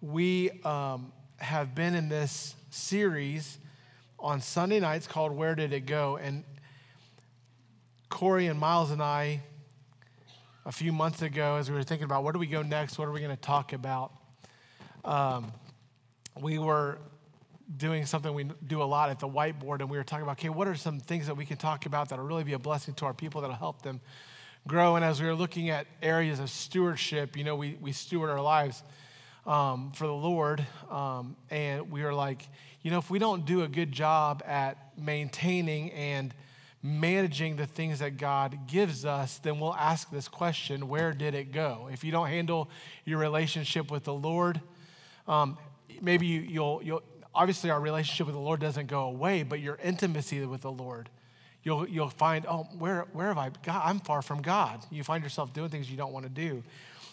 we um, have been in this series on Sunday nights called Where Did It Go? And Corey and Miles and I, a few months ago, as we were thinking about where do we go next, what are we going to talk about, um, we were doing something we do a lot at the whiteboard, and we were talking about, okay, what are some things that we can talk about that'll really be a blessing to our people that'll help them grow? And as we were looking at areas of stewardship, you know, we, we steward our lives um, for the Lord, um, and we are like, you know, if we don't do a good job at maintaining and managing the things that God gives us, then we'll ask this question where did it go? If you don't handle your relationship with the Lord, um, maybe you, you'll, you'll, obviously our relationship with the Lord doesn't go away, but your intimacy with the Lord, you'll, you'll find, oh, where, where have I, God, I'm far from God. You find yourself doing things you don't want to do.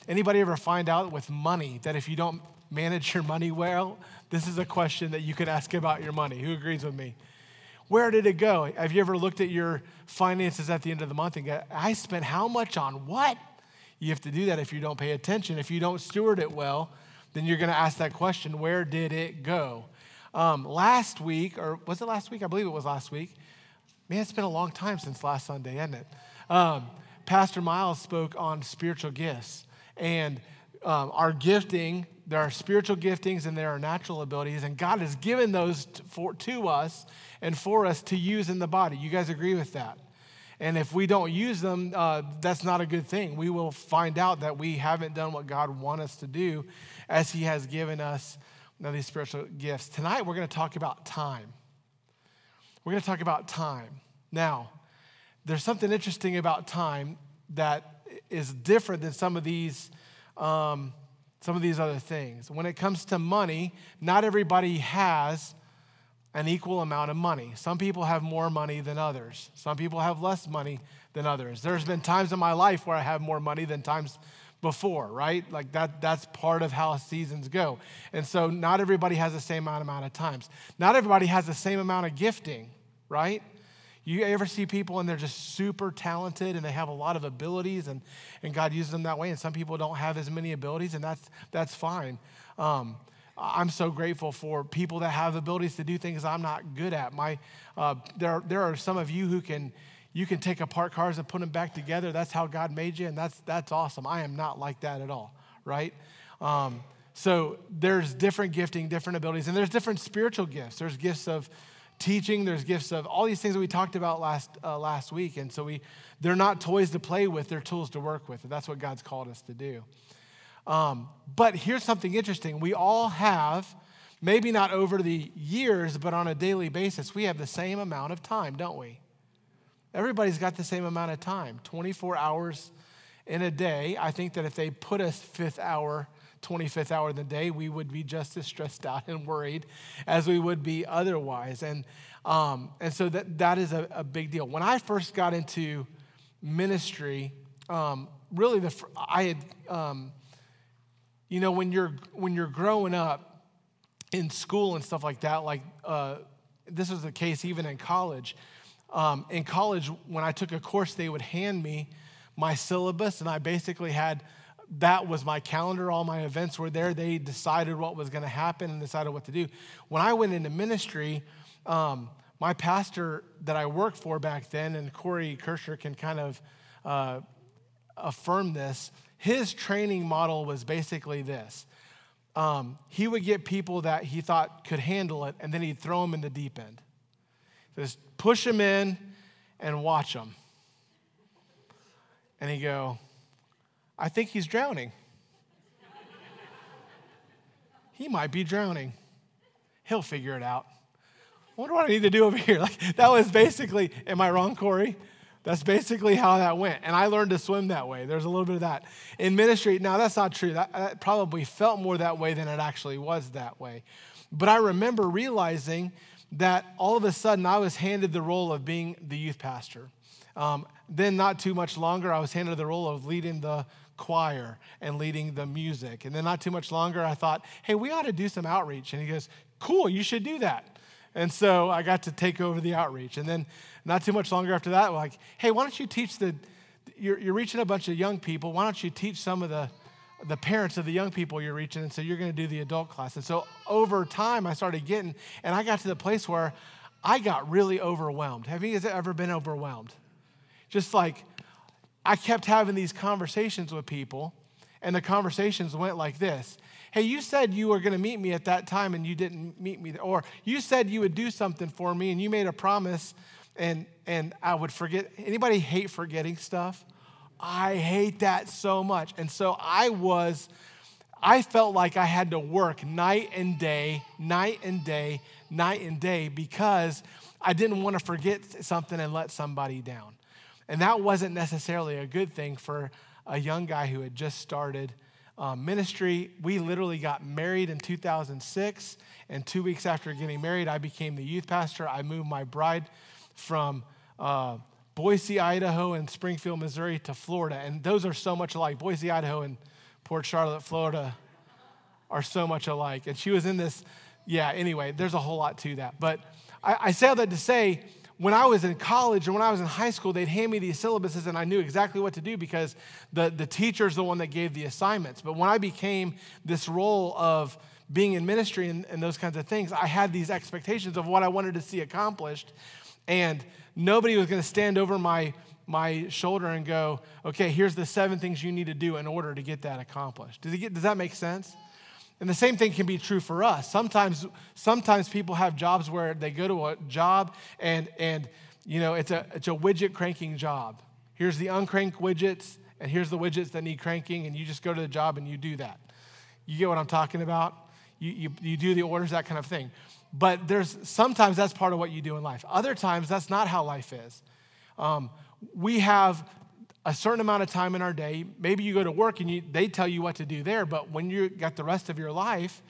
Anybody ever find out with money that if you don't manage your money well, this is a question that you could ask about your money. Who agrees with me? Where did it go? Have you ever looked at your finances at the end of the month and go, I spent how much on what? You have to do that if you don't pay attention. If you don't steward it well, then you're going to ask that question where did it go? Um, last week, or was it last week? I believe it was last week. Man, it's been a long time since last Sunday, hasn't it? Um, Pastor Miles spoke on spiritual gifts. And um, our gifting, there are spiritual giftings and there are natural abilities, and God has given those to, for, to us and for us to use in the body. You guys agree with that? And if we don't use them, uh, that's not a good thing. We will find out that we haven't done what God wants us to do as He has given us now these spiritual gifts. Tonight, we're going to talk about time. We're going to talk about time. Now, there's something interesting about time that is different than some of these. Um, some of these other things. When it comes to money, not everybody has an equal amount of money. Some people have more money than others. Some people have less money than others. There's been times in my life where I have more money than times before, right? Like that that's part of how seasons go. And so not everybody has the same amount of times. Not everybody has the same amount of gifting, right? You ever see people and they're just super talented and they have a lot of abilities and, and God uses them that way, and some people don't have as many abilities, and that's that's fine. Um, I'm so grateful for people that have abilities to do things I'm not good at. My, uh, there, there are some of you who can you can take apart cars and put them back together. That's how God made you, and that's, that's awesome. I am not like that at all, right? Um, so there's different gifting, different abilities, and there's different spiritual gifts. There's gifts of teaching, there's gifts of all these things that we talked about last, uh, last week. And so we, they're not toys to play with, they're tools to work with. And that's what God's called us to do. Um, but here's something interesting. We all have, maybe not over the years, but on a daily basis, we have the same amount of time, don't we? Everybody's got the same amount of time 24 hours in a day. I think that if they put a fifth hour, 25th hour of the day, we would be just as stressed out and worried as we would be otherwise. And, um, and so that, that is a, a, big deal. When I first got into ministry, um, really, the, I had, um, you know, when you're, when you're growing up in school and stuff like that, like uh, this was the case even in college um, in college, when I took a course, they would hand me my syllabus, and I basically had that was my calendar. All my events were there. They decided what was going to happen and decided what to do. When I went into ministry, um, my pastor that I worked for back then, and Corey Kirscher can kind of uh, affirm this, his training model was basically this. Um, he would get people that he thought could handle it, and then he'd throw them in the deep end. Just push them in and watch them. And he'd go, I think he's drowning. he might be drowning. He'll figure it out. I wonder what I need to do over here. Like that was basically, am I wrong, Corey? That's basically how that went. And I learned to swim that way. There's a little bit of that. In ministry, now that's not true. That, that probably felt more that way than it actually was that way. But I remember realizing that all of a sudden I was handed the role of being the youth pastor. Um, then, not too much longer, I was handed the role of leading the choir and leading the music. And then, not too much longer, I thought, hey, we ought to do some outreach. And he goes, cool, you should do that. And so I got to take over the outreach. And then, not too much longer after that, like, hey, why don't you teach the, you're, you're reaching a bunch of young people, why don't you teach some of the the parents of the young people you're reaching, and so you're going to do the adult class. And so over time, I started getting, and I got to the place where I got really overwhelmed. Have you ever been overwhelmed? Just like I kept having these conversations with people, and the conversations went like this Hey, you said you were going to meet me at that time, and you didn't meet me. Or you said you would do something for me, and you made a promise, and, and I would forget. Anybody hate forgetting stuff? I hate that so much. And so I was, I felt like I had to work night and day, night and day, night and day because I didn't want to forget something and let somebody down. And that wasn't necessarily a good thing for a young guy who had just started um, ministry. We literally got married in 2006. And two weeks after getting married, I became the youth pastor. I moved my bride from uh, Boise, Idaho, and Springfield, Missouri to Florida. And those are so much alike. Boise, Idaho, and Port Charlotte, Florida are so much alike. And she was in this, yeah, anyway, there's a whole lot to that. But I, I say all that to say, when I was in college or when I was in high school, they'd hand me these syllabuses and I knew exactly what to do because the, the teacher's the one that gave the assignments. But when I became this role of being in ministry and, and those kinds of things, I had these expectations of what I wanted to see accomplished. And nobody was going to stand over my, my shoulder and go, okay, here's the seven things you need to do in order to get that accomplished. Does, get, does that make sense? And the same thing can be true for us. Sometimes, sometimes people have jobs where they go to a job and, and you know, it's a, it's a widget cranking job. Here's the uncrank widgets, and here's the widgets that need cranking, and you just go to the job and you do that. You get what I'm talking about? You, you, you do the orders, that kind of thing. But there's sometimes that's part of what you do in life. Other times, that's not how life is. Um, we have a certain amount of time in our day. Maybe you go to work and you, they tell you what to do there, but when you got the rest of your life,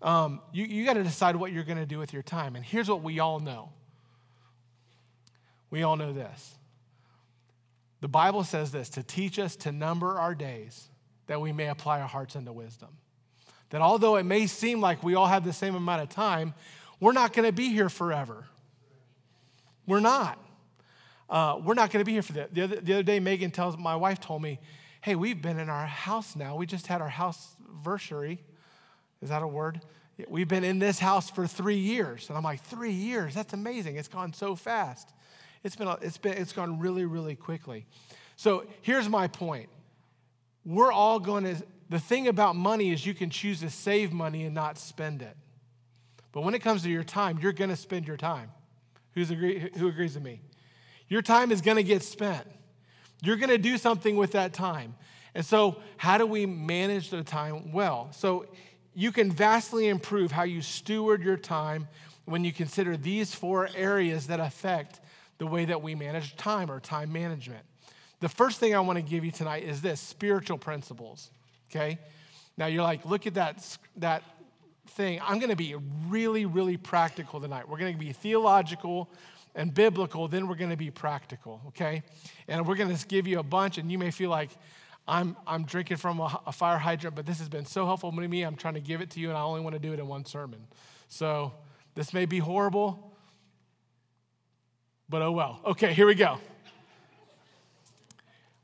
um, you, you got to decide what you're going to do with your time. And here's what we all know we all know this. The Bible says this to teach us to number our days that we may apply our hearts unto wisdom. That although it may seem like we all have the same amount of time, we're not going to be here forever. We're not uh, we're not going to be here for that. The other, the other day, Megan tells, my wife told me, hey, we've been in our house now. We just had our house versary. Is that a word? We've been in this house for three years. And I'm like, three years? That's amazing. It's gone so fast. It's been, it's been, it's gone really, really quickly. So here's my point. We're all going to, the thing about money is you can choose to save money and not spend it. But when it comes to your time, you're going to spend your time. Who's agree, who agrees with me? Your time is going to get spent. You're going to do something with that time. And so, how do we manage the time well? So, you can vastly improve how you steward your time when you consider these four areas that affect the way that we manage time or time management. The first thing I want to give you tonight is this spiritual principles. Okay? Now, you're like, look at that, that thing. I'm going to be really, really practical tonight. We're going to be theological and biblical, then we're going to be practical, okay? And we're going to give you a bunch, and you may feel like I'm, I'm drinking from a, a, fire hydrant, but this has been so helpful to me. I'm trying to give it to you, and I only want to do it in one sermon. So this may be horrible, but oh well. Okay, here we go.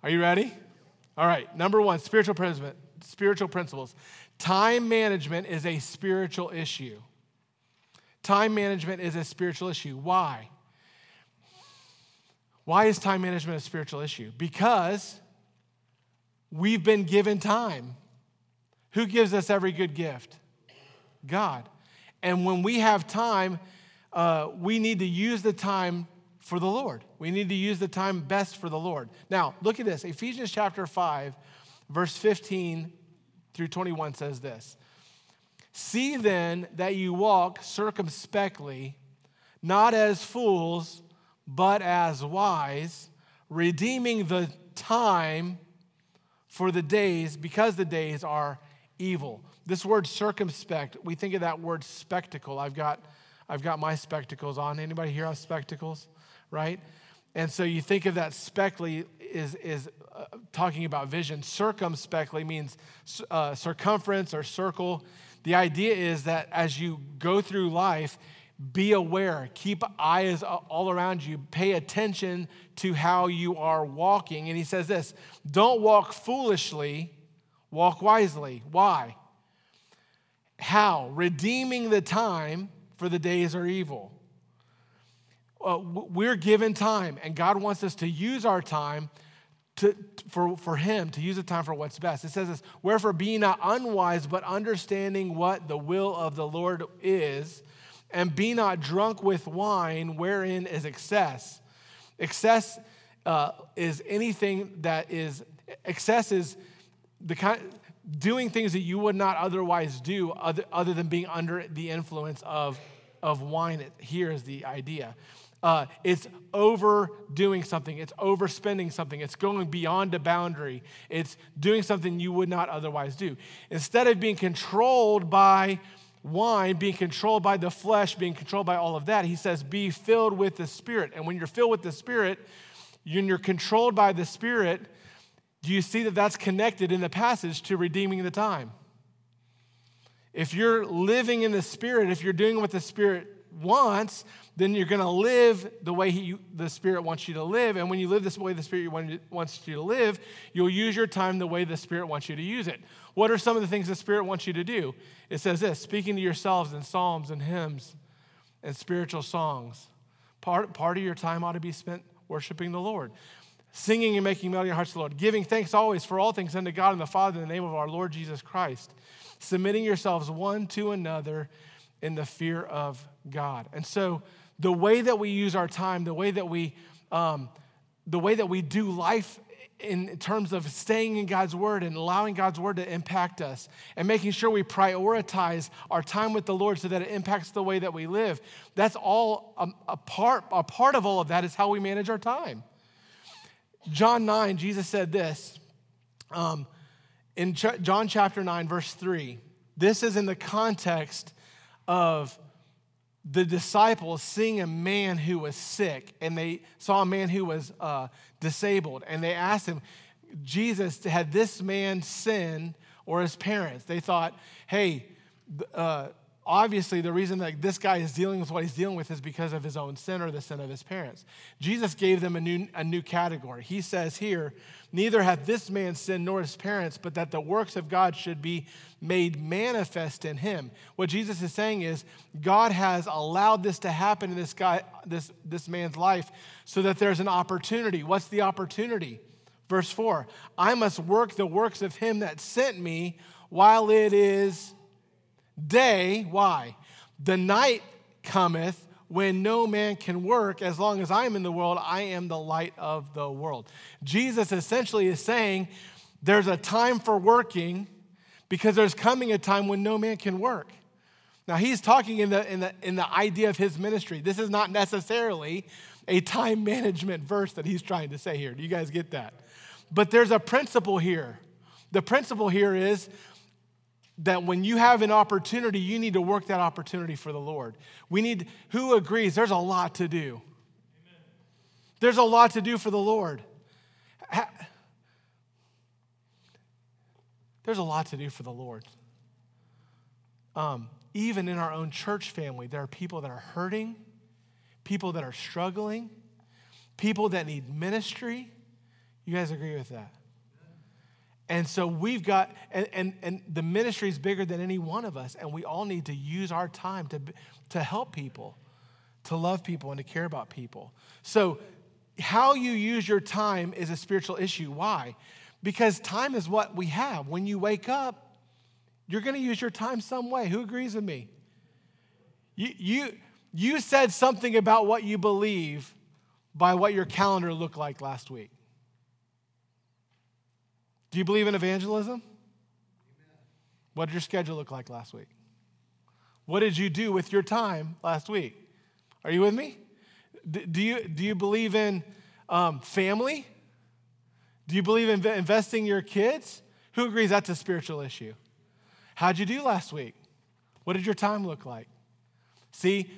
Are you ready? All right, number one spiritual, spiritual principles. Time management is a spiritual issue. Time management is a spiritual issue. Why? Why is time management a spiritual issue? Because we've been given time. Who gives us every good gift? God. And when we have time, uh, we need to use the time for the Lord. We need to use the time best for the Lord. Now, look at this. Ephesians chapter 5, verse 15 through 21 says this See then that you walk circumspectly, not as fools but as wise, redeeming the time for the days, because the days are evil. This word circumspect, we think of that word spectacle. I've got, I've got my spectacles on. Anybody here have spectacles? Right? And so you think of that spectly is, is uh, talking about vision. Circumspectly means uh, circumference or circle. The idea is that as you go through life, be aware, keep eyes all around you, pay attention to how you are walking. And he says this don't walk foolishly. Walk wisely. Why? How? Redeeming the time, for the days are evil. Uh, we're given time, and God wants us to use our time to, for, for Him, to use the time for what's best. It says this Wherefore, be not unwise, but understanding what the will of the Lord is, and be not drunk with wine, wherein is excess. Excess uh, is anything that is, excess is the kind, doing things that you would not otherwise do other, other than being under the influence of, of wine. Here is the idea. Uh, it's overdoing something. It's overspending something. It's going beyond a boundary. It's doing something you would not otherwise do. Instead of being controlled by wine, being controlled by the flesh, being controlled by all of that, he says, be filled with the Spirit. And when you're filled with the Spirit, when you're controlled by the Spirit, do you see that that's connected in the passage to redeeming the time? If you're living in the Spirit, if you're doing what the Spirit wants, then you're going to live the way he, the Spirit wants you to live. And when you live this way the Spirit wants you to live, you'll use your time the way the Spirit wants you to use it. What are some of the things the Spirit wants you to do? It says this speaking to yourselves in psalms and hymns and spiritual songs. Part, part of your time ought to be spent worshiping the Lord singing and making melody in your hearts to the Lord, giving thanks always for all things unto God and the Father in the name of our Lord Jesus Christ, submitting yourselves one to another in the fear of God. And so, the way that we use our time, the way that we, um, the way that we do life in terms of staying in God's word and allowing God's word to impact us and making sure we prioritize our time with the Lord so that it impacts the way that we live. That's all a, a part, a part of all of that is how we manage our time. John 9, Jesus said this um, in Ch- John chapter 9, verse 3. This is in the context of the disciples seeing a man who was sick, and they saw a man who was uh, disabled, and they asked him, Jesus, had this man sinned or his parents? They thought, hey, uh, obviously the reason that this guy is dealing with what he's dealing with is because of his own sin or the sin of his parents. Jesus gave them a new, a new category. He says here, neither hath this man sinned nor his parents, but that the works of God should be made manifest in him. What Jesus is saying is God has allowed this to happen in this guy, this, this man's life so that there's an opportunity. What's the opportunity? Verse 4 I must work the works of him that sent me while it is day. Why? The night cometh when no man can work. As long as I am in the world, I am the light of the world. Jesus essentially is saying there's a time for working because there's coming a time when no man can work. Now, he's talking in the, in, the, in the idea of his ministry. This is not necessarily a time management verse that he's trying to say here. Do you guys get that? But there's a principle here. The principle here is that when you have an opportunity, you need to work that opportunity for the Lord. We need, who agrees? There's a lot to do. Amen. There's a lot to do for the Lord. There's a lot to do for the Lord. Um, even in our own church family, there are people that are hurting, people that are struggling, people that need ministry. You guys agree with that? And so we've got, and, and, and the ministry is bigger than any one of us, and we all need to use our time to, to help people, to love people, and to care about people. So, how you use your time is a spiritual issue. Why? Because time is what we have. When you wake up, you're going to use your time some way. Who agrees with me? You, you, you said something about what you believe by what your calendar looked like last week. Do you believe in evangelism? What did your schedule look like last week? What did you do with your time last week? Are you with me? Do you, do you believe in um, family? Do you believe in investing in your kids? Who agrees that's a spiritual issue? How'd you do last week? What did your time look like? See,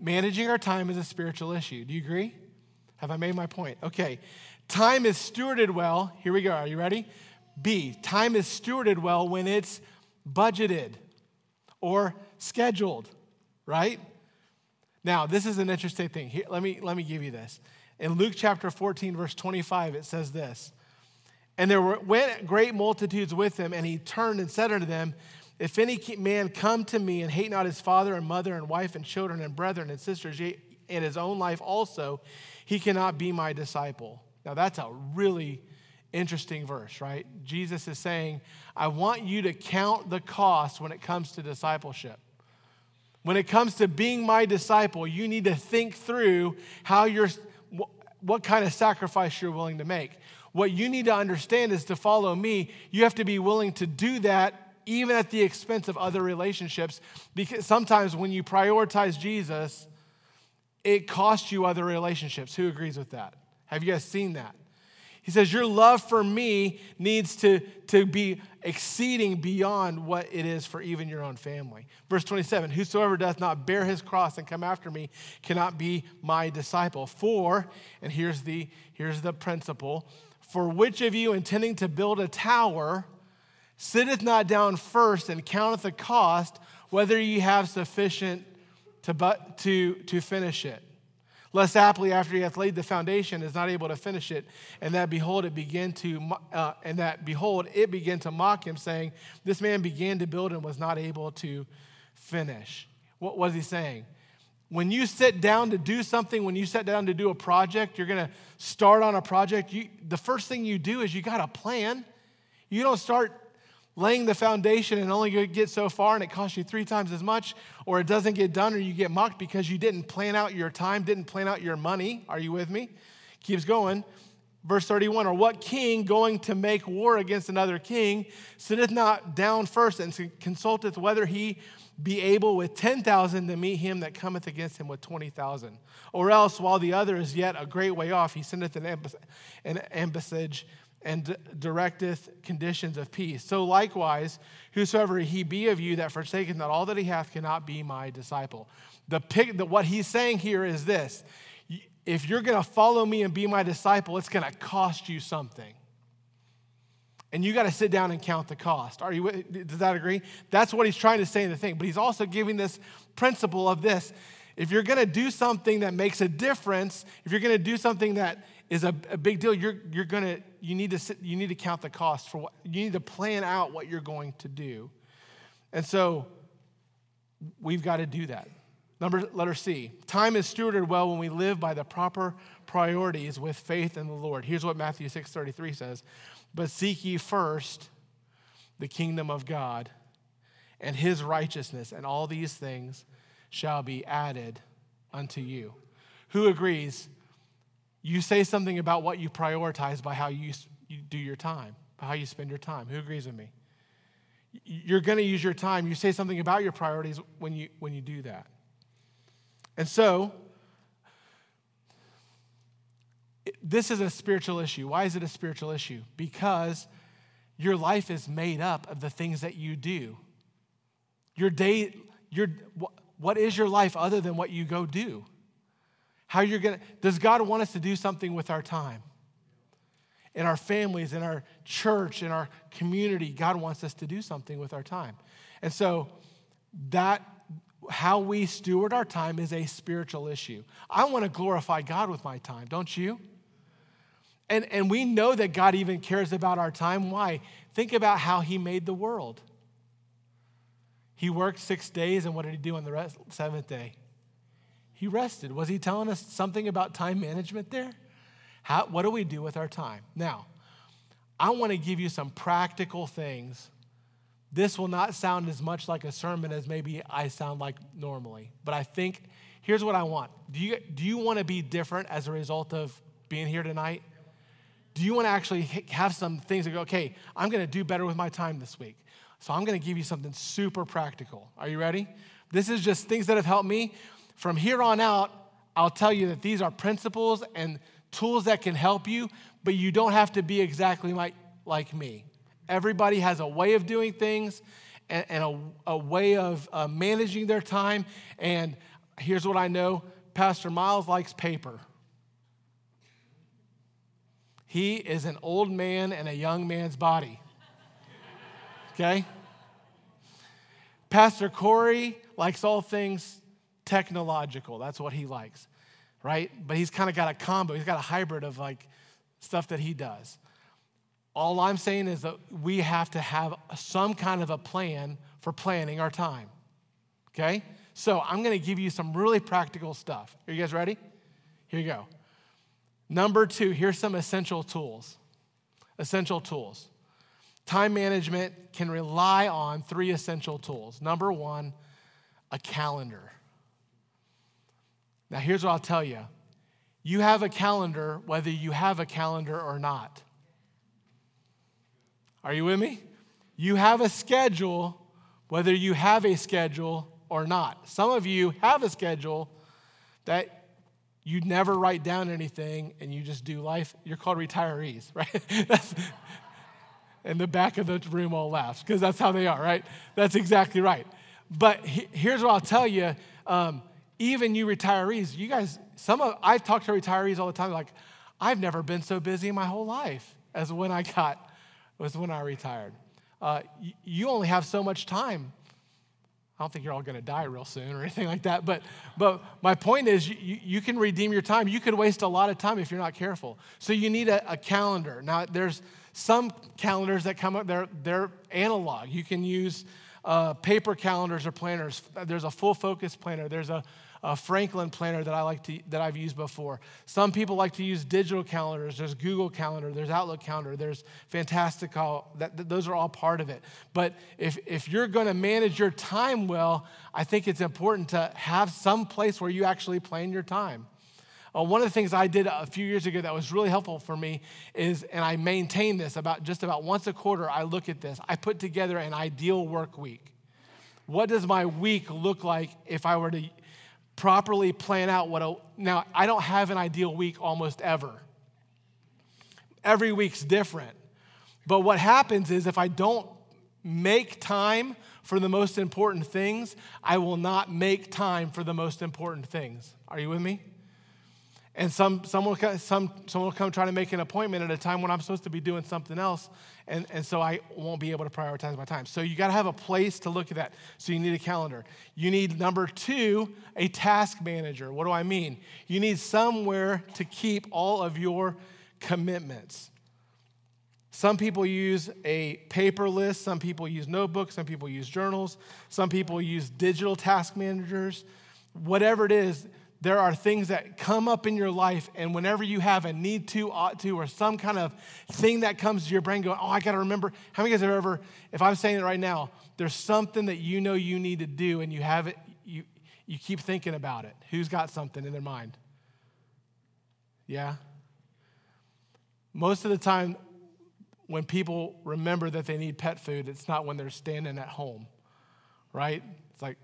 managing our time is a spiritual issue. Do you agree? Have I made my point? Okay. Time is stewarded well. Here we go. Are you ready? B, time is stewarded well when it's budgeted or scheduled, right? Now, this is an interesting thing. Here, let, me, let me give you this. In Luke chapter 14, verse 25, it says this And there were, went great multitudes with him, and he turned and said unto them, If any man come to me and hate not his father and mother and wife and children and brethren and sisters, and his own life also, he cannot be my disciple. Now that's a really interesting verse, right? Jesus is saying, I want you to count the cost when it comes to discipleship. When it comes to being my disciple, you need to think through how you're, what kind of sacrifice you're willing to make. What you need to understand is to follow me, you have to be willing to do that even at the expense of other relationships. Because sometimes when you prioritize Jesus, it costs you other relationships. Who agrees with that? Have you guys seen that? He says, Your love for me needs to, to be exceeding beyond what it is for even your own family. Verse 27 Whosoever doth not bear his cross and come after me cannot be my disciple. For, and here's the, here's the principle for which of you intending to build a tower sitteth not down first and counteth the cost, whether ye have sufficient to, but, to, to finish it? Less aptly, after he hath laid the foundation, is not able to finish it, and that behold, it began to, uh, and that behold, it began to mock him, saying, "This man began to build and was not able to finish." What was he saying? When you sit down to do something, when you sit down to do a project, you're going to start on a project. You, the first thing you do is you got a plan. You don't start laying the foundation and only get so far and it costs you three times as much, or it doesn't get done, or you get mocked because you didn't plan out your time, didn't plan out your money. Are you with me? Keeps going. Verse 31 Or what king going to make war against another king sitteth not down first and consulteth whether he be able with 10,000 to meet him that cometh against him with 20,000? Or else, while the other is yet a great way off, he sendeth an, embassage and directeth conditions of peace. So likewise, whosoever he be of you that forsaketh not all that he hath cannot be my disciple. The, pick, the what he's saying here is this: if you're going to follow me and be my disciple, it's going to cost you something. And you got to sit down and count the cost. Are you? Does that agree? That's what he's trying to say in the thing. But he's also giving this principle of this: if you're going to do something that makes a difference, if you're going to do something that is a, a big deal, you're, you're to you need to sit, you need to count the cost for what you need to plan out what you're going to do. And so we've got to do that. Number letter C. Time is stewarded well when we live by the proper priorities with faith in the Lord. Here's what Matthew 6:33 says. But seek ye first the kingdom of God and his righteousness, and all these things shall be added unto you. Who agrees you say something about what you prioritize by how you, you do your time, by how you spend your time. Who agrees with me? You're going to use your time. You say something about your priorities when you, when you do that. And so, this is a spiritual issue. Why is it a spiritual issue? Because your life is made up of the things that you do. Your day, your, what is your life other than what you go do? How you're going to, does God want us to do something with our time? In our families, in our church, in our community, God wants us to do something with our time. And so that, how we steward our time is a spiritual issue. I want to glorify God with my time, don't you? And, and we know that God even cares about our time. Why? Think about how He made the world. He worked six days, and what did He do on the rest, seventh day? He rested. Was he telling us something about time management there? How, what do we do with our time? Now, I want to give you some practical things. This will not sound as much like a sermon as maybe I sound like normally, but I think here's what I want. Do you, do you want to be different as a result of being here tonight? Do you want to actually have some things that go, okay, I'm going to do better with my time this week? So I'm going to give you something super practical. Are you ready? This is just things that have helped me. From here on out, I'll tell you that these are principles and tools that can help you, but you don't have to be exactly like, like me. Everybody has a way of doing things and, and a, a, way of uh, managing their time. And here's what I know Pastor Miles likes paper. He is an old man in a young man's body. Okay? Pastor Corey likes all things technological. That's what he likes, right? But he's kind of got a combo. He's got a hybrid of like stuff that he does. All I'm saying is that we have to have some kind of a plan for planning our time. Okay? So I'm going to give you some really practical stuff. Are you guys ready? Here you go. Number two, here's some essential tools. Essential tools. Time management can rely on three essential tools. Number one, a calendar. Now, here's what I'll tell you you have a calendar whether you have a calendar or not. Are you with me? You have a schedule whether you have a schedule or not. Some of you have a schedule that you never write down anything and you just do life. You're called retirees, right? that's, and the back of the room all laughs because that's how they are, right? That's exactly right. But he, here's what I'll tell you. Um, even you retirees, you guys, some of, I've talked to retirees all the time, like, I've never been so busy in my whole life as when I got, was when I retired. Uh, you, only have so much time I don't think you're all going to die real soon or anything like that. But, but my point is, you, you can redeem your time. You could waste a lot of time if you're not careful. So you need a, a calendar. Now, there's some calendars that come up, they're, they're analog. You can use uh, paper calendars or planners. There's a full focus planner. There's a, a Franklin planner that I like to that I've used before. Some people like to use digital calendars. There's Google Calendar. There's Outlook Calendar. There's Fantastical. That, that those are all part of it. But if if you're going to manage your time well, I think it's important to have some place where you actually plan your time. Uh, one of the things I did a few years ago that was really helpful for me is, and I maintain this about just about once a quarter, I look at this. I put together an ideal work week. What does my week look like if I were to properly plan out what a, now I don't have an ideal week almost ever. Every week's different. But what happens is if I don't make time for the most important things, I will not make time for the most important things. Are you with me? And some, someone, some, someone will come try to make an appointment at a time when I'm supposed to be doing something else. And, and so I won't be able to prioritize my time. So you got to have a place to look at that. So you need a calendar. You need, number two, a task manager. What do I mean? You need somewhere to keep all of your commitments. Some people use a paper list, some people use notebooks, some people use journals, some people use digital task managers. Whatever it is, there are things that come up in your life, and whenever you have a need to, ought to, or some kind of thing that comes to your brain going, oh, I got to remember. How many of you guys have ever, if I'm saying it right now, there's something that you know you need to do, and you have it, you, you keep thinking about it. Who's got something in their mind? Yeah? Most of the time, when people remember that they need pet food, it's not when they're standing at home, right? It's like,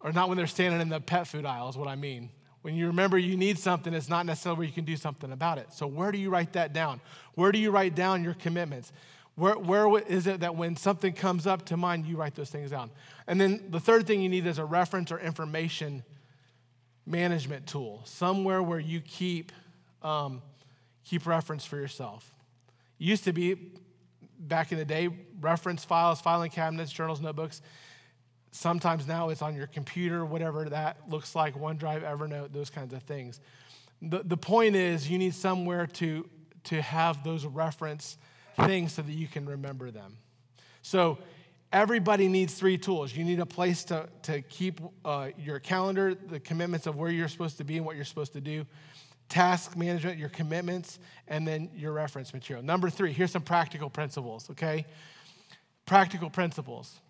or not when they're standing in the pet food aisle, is what I mean. When you remember you need something, it's not necessarily where you can do something about it. So, where do you write that down? Where do you write down your commitments? Where, where is it that when something comes up to mind, you write those things down? And then the third thing you need is a reference or information management tool, somewhere where you keep, um, keep reference for yourself. It used to be, back in the day, reference files, filing cabinets, journals, notebooks. Sometimes now it's on your computer, whatever that looks like, OneDrive, Evernote, those kinds of things. The, the point is, you need somewhere to, to have those reference things so that you can remember them. So, everybody needs three tools. You need a place to, to keep uh, your calendar, the commitments of where you're supposed to be and what you're supposed to do, task management, your commitments, and then your reference material. Number three, here's some practical principles, okay? Practical principles.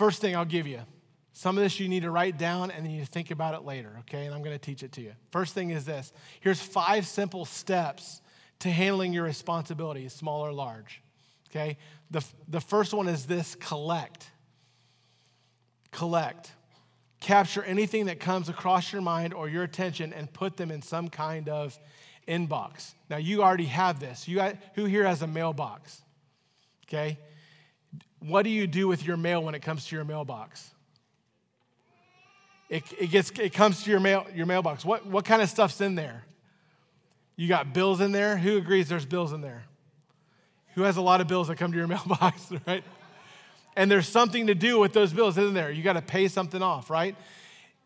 First thing I'll give you some of this you need to write down and then you think about it later, okay? And I'm to teach it to you. First thing is this here's five simple steps to handling your responsibilities, small or large, okay? The, the first one is this collect. Collect. Capture anything that comes across your mind or your attention and put them in some kind of inbox. Now, you already have this. You, who here has a mailbox? Okay? What do you do with your mail when it comes to your mailbox? It, it, gets, it comes to your, mail, your mailbox. What, what kind of stuff's in there? You got bills in there? Who agrees there's bills in there? Who has a lot of bills that come to your mailbox, right? And there's something to do with those bills, isn't there? You got to pay something off, right?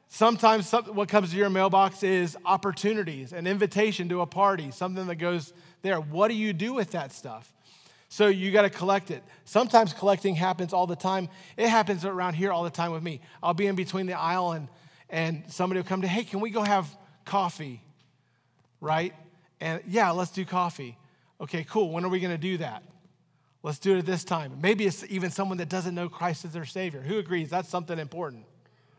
Sometimes what comes to your mailbox is opportunities, an invitation to a party, something that goes there. What do you do with that stuff? So you got to collect it. Sometimes collecting happens all the time. It happens around here all the time with me. I'll be in between the aisle and, and somebody will come to, hey, can we go have coffee? Right? And yeah, let's do coffee. Okay, cool. When are we going to do that? Let's do it at this time. Maybe it's even someone that doesn't know Christ as their Savior. Who agrees? That's something important,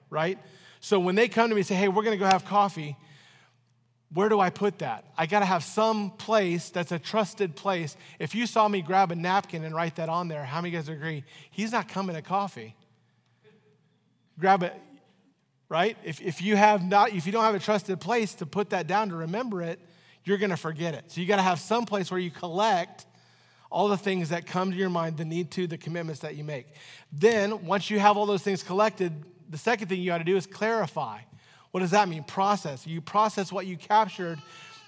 right? So when they come to me and say, hey, we're going to go have coffee, where do I put that? I got to have some place that's a trusted place. If you saw me grab a napkin and write that on there, how many guys agree? He's not coming to coffee. Grab it, right? If, if you have not, if you don't have a trusted place to put that down to remember it, you're going to forget it. So you got to have some place where you collect all the things that come to your mind, the need to, the commitments that you make. Then, once you have all those things collected, the second thing you got to do is clarify. What does that mean? Process. You process what you captured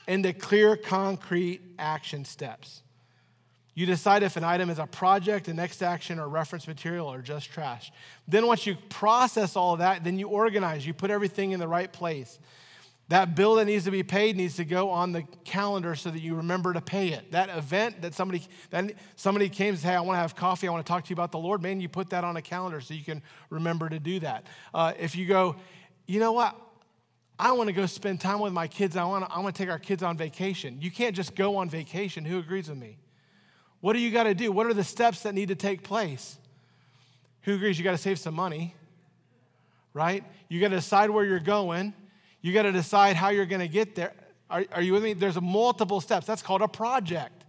into clear, concrete action steps. You decide if an item is a project, a next action, or reference material, or just trash. Then, once you process all of that, then you organize. You put everything in the right place. That bill that needs to be paid needs to go on the calendar so that you remember to pay it. That event that somebody that somebody came and said, "Hey, I want to have coffee. I want to talk to you about the Lord." Man, you put that on a calendar so you can remember to do that. Uh, if you go, you know what? I want to go spend time with my kids. I want to, I want to take our kids on vacation. You can't just go on vacation. Who agrees with me? What do you got to do? What are the steps that need to take place? Who agrees you got to save some money? Right? You got to decide where you're going. You got to decide how you're going to get there. Are, are you with me? There's multiple steps. That's called a project.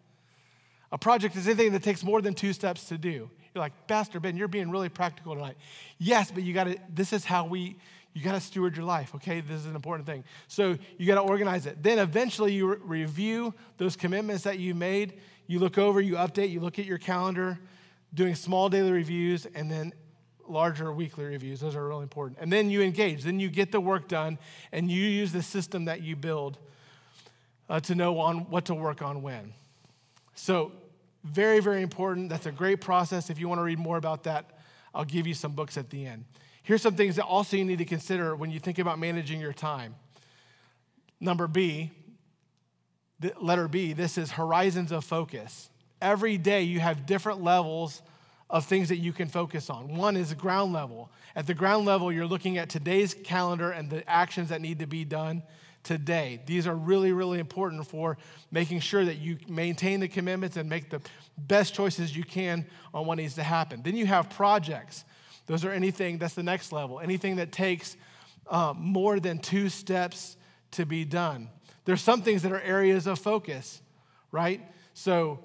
A project is anything that takes more than two steps to do. You're like, Pastor Ben, you're being really practical tonight. Yes, but you got to, this is how we, you got to steward your life, okay? This is an important thing. So you got to organize it. Then eventually you re- review those commitments that you made. You look over, you update, you look at your calendar, doing small daily reviews, and then larger weekly reviews. Those are really important. And then you engage. Then you get the work done, and you use the system that you build uh, to know on what to work on when. So very, very important. That's a great process. If you want to read more about that, I'll give you some books at the end. Here's some things that also you need to consider when you think about managing your time. Number B, letter B, this is horizons of focus. Every day you have different levels of things that you can focus on. One is ground level. At the ground level, you're looking at today's calendar and the actions that need to be done today. These are really, really important for making sure that you maintain the commitments and make the best choices you can on what needs to happen. Then you have projects. Those are anything, that's the next level, anything that takes uh, more than two steps to be done. There's some things that are areas of focus, right? So,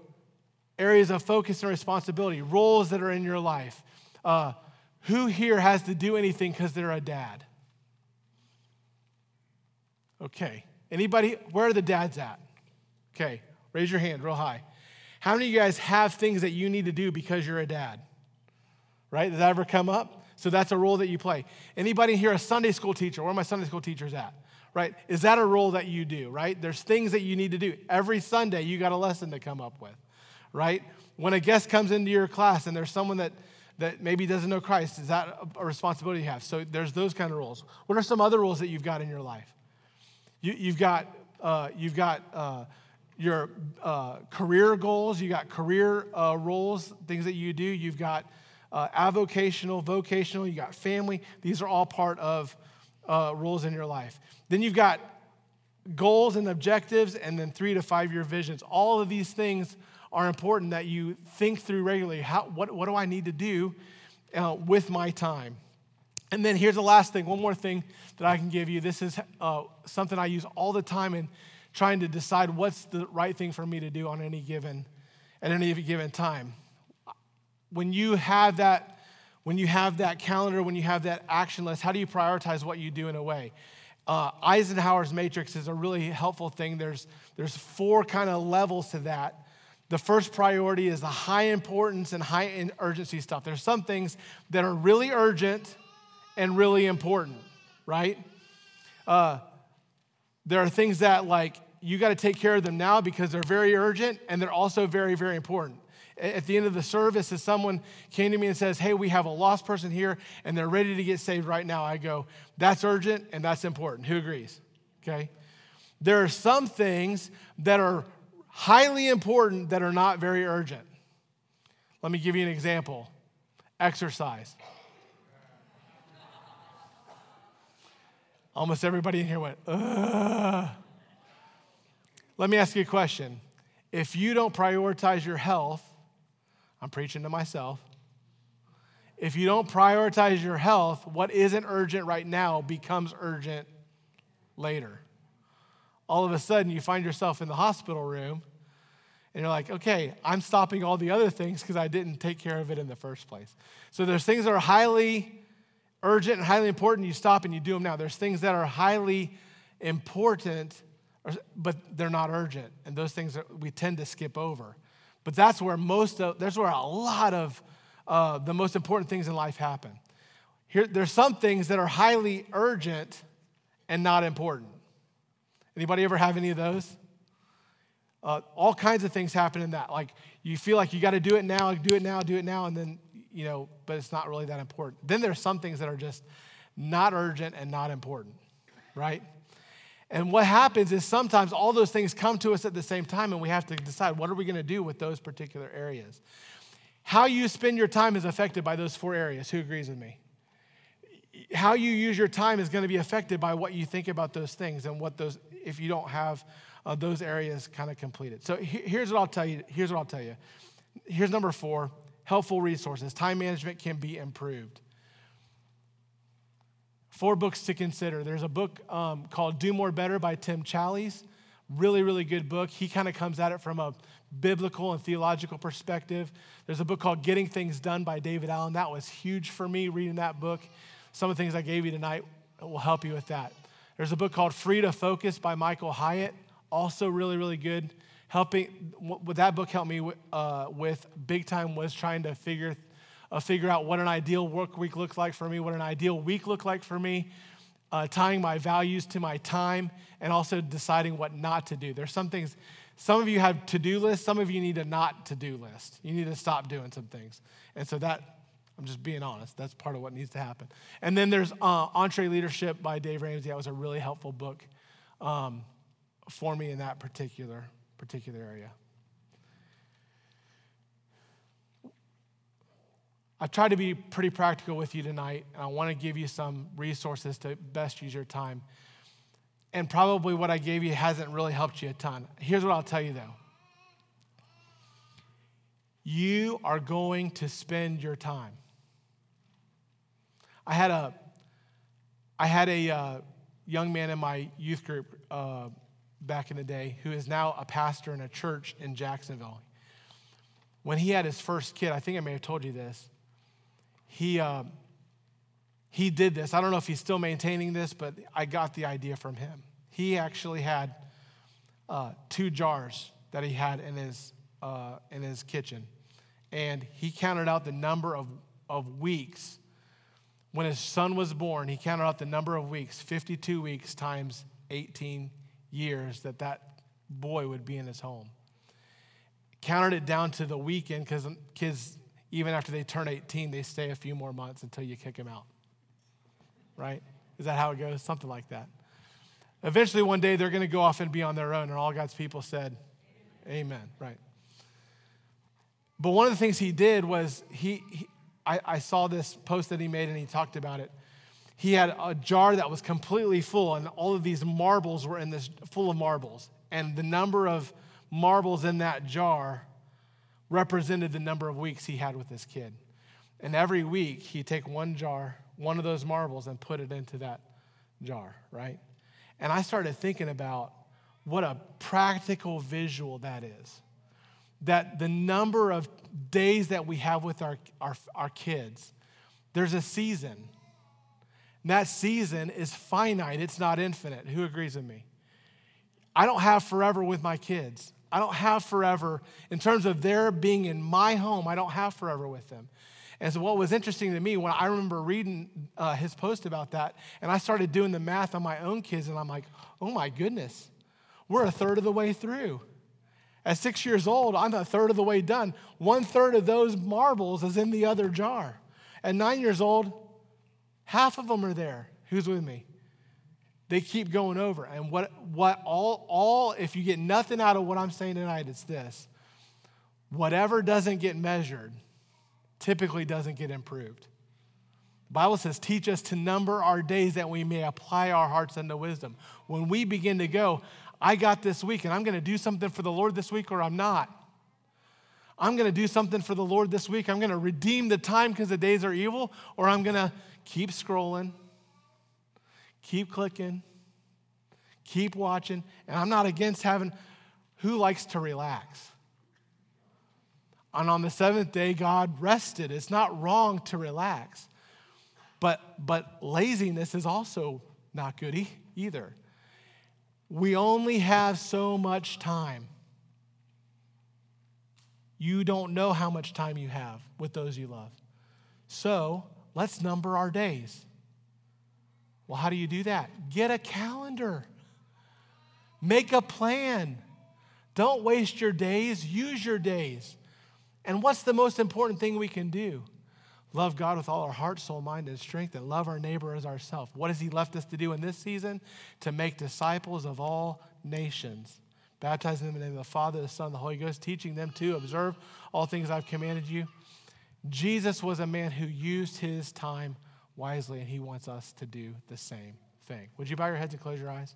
areas of focus and responsibility, roles that are in your life. Uh, who here has to do anything because they're a dad? Okay. Anybody? Where are the dads at? Okay. Raise your hand real high. How many of you guys have things that you need to do because you're a dad? Right? Does that ever come up? So that's a role that you play. Anybody here a Sunday school teacher? Where are my Sunday school teachers at? Right? Is that a role that you do, right? There's things that you need to do. Every Sunday, you got a lesson to come up with, right? When a guest comes into your class and there's someone that, that maybe doesn't know Christ, is that a responsibility you have? So there's those kind of roles. What are some other roles that you've got in your life? You, have got, uh, you've got uh, your uh, career goals, you got career uh, roles, things that you do. You've got uh, avocational, vocational, you got family. These are all part of uh, roles in your life. Then you've got goals and objectives, and then three to five year visions. All of these things are important that you think through regularly. How, what, what do I need to do uh, with my time? And then here's the last thing, one more thing that I can give you. This is uh, something I use all the time in trying to decide what's the right thing for me to do on any given at any given time when you have that when you have that calendar when you have that action list how do you prioritize what you do in a way? Uh, eisenhower's matrix is a really helpful thing. There's there's four kind of levels to that. The first priority is the high importance and high urgency stuff. There's some things that are really urgent and really important right? Uh, there are things that like you got to take care of them now because they're very urgent and they're also very very important at the end of the service, if someone came to me and says, Hey, we have a lost person here and they're ready to get saved right now, I go, That's urgent and that's important. Who agrees? Okay? There are some things that are highly important that are not very urgent. Let me give you an example exercise. Almost everybody in here went, Ugh. Let me ask you a question. If you don't prioritize your health, I'm preaching to myself. If you don't prioritize your health, what isn't urgent right now becomes urgent later. All of a sudden, you find yourself in the hospital room and you're like, okay, I'm stopping all the other things because I didn't take care of it in the first place. So there's things that are highly urgent and highly important, you stop and you do them now. There's things that are highly important, but they're not urgent. And those things that we tend to skip over. But that's where most of, that's where a lot of uh, the most important things in life happen. Here, there's some things that are highly urgent and not important. Anybody ever have any of those? Uh, all kinds of things happen in that. Like you feel like you got to do it now, do it now, do it now, and then you know, but it's not really that important. Then there's some things that are just not urgent and not important, right? And what happens is sometimes all those things come to us at the same time, and we have to decide what are we going to do with those particular areas. How you spend your time is affected by those four areas. Who agrees with me? How you use your time is going to be affected by what you think about those things and what those, if you don't have uh, those areas kind of completed. So here's what I'll tell you. Here's what I'll tell you. Here's number four helpful resources. Time management can be improved. Four books to consider. There's a book um, called Do More Better by Tim Challies. Really, really good book. He kind of comes at it from a biblical and theological perspective. There's a book called Getting Things Done by David Allen. That was huge for me reading that book. Some of the things I gave you tonight will help you with that. There's a book called Free to Focus by Michael Hyatt. Also, really, really good helping what that book helped me uh, with big time was trying to figure uh, figure out what an ideal work week looked like for me what an ideal week looked like for me uh, tying my values to my time and also deciding what not to do. There's some things some of you have to-do lists some of you need a not to-do list. You need to stop doing some things. And so that i'm just being honest that's part of what needs to happen. And then there's uh, EntreLeadership by dave ramsey. That was a really helpful book um, for me in that particular particular area. I've tried to be pretty practical with you tonight, and I want to give you some resources to best use your time. And probably what I gave you hasn't really helped you a ton. Here's what I'll tell you though you are going to spend your time. I had a, I had a uh, young man in my youth group uh, back in the day who is now a pastor in a church in Jacksonville. When he had his first kid, I think I may have told you this, he, uh, he did this. I don't know if he's still maintaining this, but I got the idea from him. He actually had uh, two jars that he had in his, uh, in his kitchen. And he counted out the number of, of weeks. When his son was born, he counted out the number of weeks 52 weeks times 18 years that that boy would be in his home. Counted it down to the weekend because kids, even after they turn 18, they stay a few more months until you kick them out. Right? Is that how it goes? Something like that. Eventually, one day, they're going to go off and be on their own, and all God's people said, Amen. Amen. Right. But one of the things he did was he, he I, I saw this post that he made, and he talked about it he had a jar that was completely full, and all of these marbles were in this full of marbles. And the number of marbles in that jar represented the number of weeks he had with this kid. And every week, he'd take one jar, one of those marbles, and put it into that jar, right? And I started thinking about what a practical visual that is. That the number of days that we have with our, our, our kids, there's a season and that season is finite, it's not infinite. Who agrees with me? I don't have forever with my kids. I don't have forever in terms of their being in my home. I don't have forever with them. And so, what was interesting to me when I remember reading uh, his post about that, and I started doing the math on my own kids, and I'm like, oh my goodness, we're a third of the way through. At six years old, I'm a third of the way done. One third of those marbles is in the other jar. At nine years old, half of them are there. Who's with me? They keep going over. And what, what all, all, if you get nothing out of what I'm saying tonight, it's this whatever doesn't get measured typically doesn't get improved. The Bible says, teach us to number our days that we may apply our hearts unto wisdom. When we begin to go, I got this week and I'm going to do something for the Lord this week or I'm not. I'm going to do something for the Lord this week. I'm going to redeem the time because the days are evil, or I'm going to keep scrolling, keep clicking, keep watching. And I'm not against having, who likes to relax? And on the seventh day, God rested. It's not wrong to relax. But, but laziness is also not good either. We only have so much time. You don't know how much time you have with those you love. So let's number our days. Well, how do you do that? Get a calendar, make a plan. Don't waste your days, use your days. And what's the most important thing we can do? Love God with all our heart, soul, mind, and strength, and love our neighbor as ourselves. What has He left us to do in this season? To make disciples of all nations, baptizing them in the name of the Father, the Son, and the Holy Ghost, teaching them to observe all things I've commanded you. Jesus was a man who used his time wisely, and He wants us to do the same thing. Would you bow your heads and close your eyes?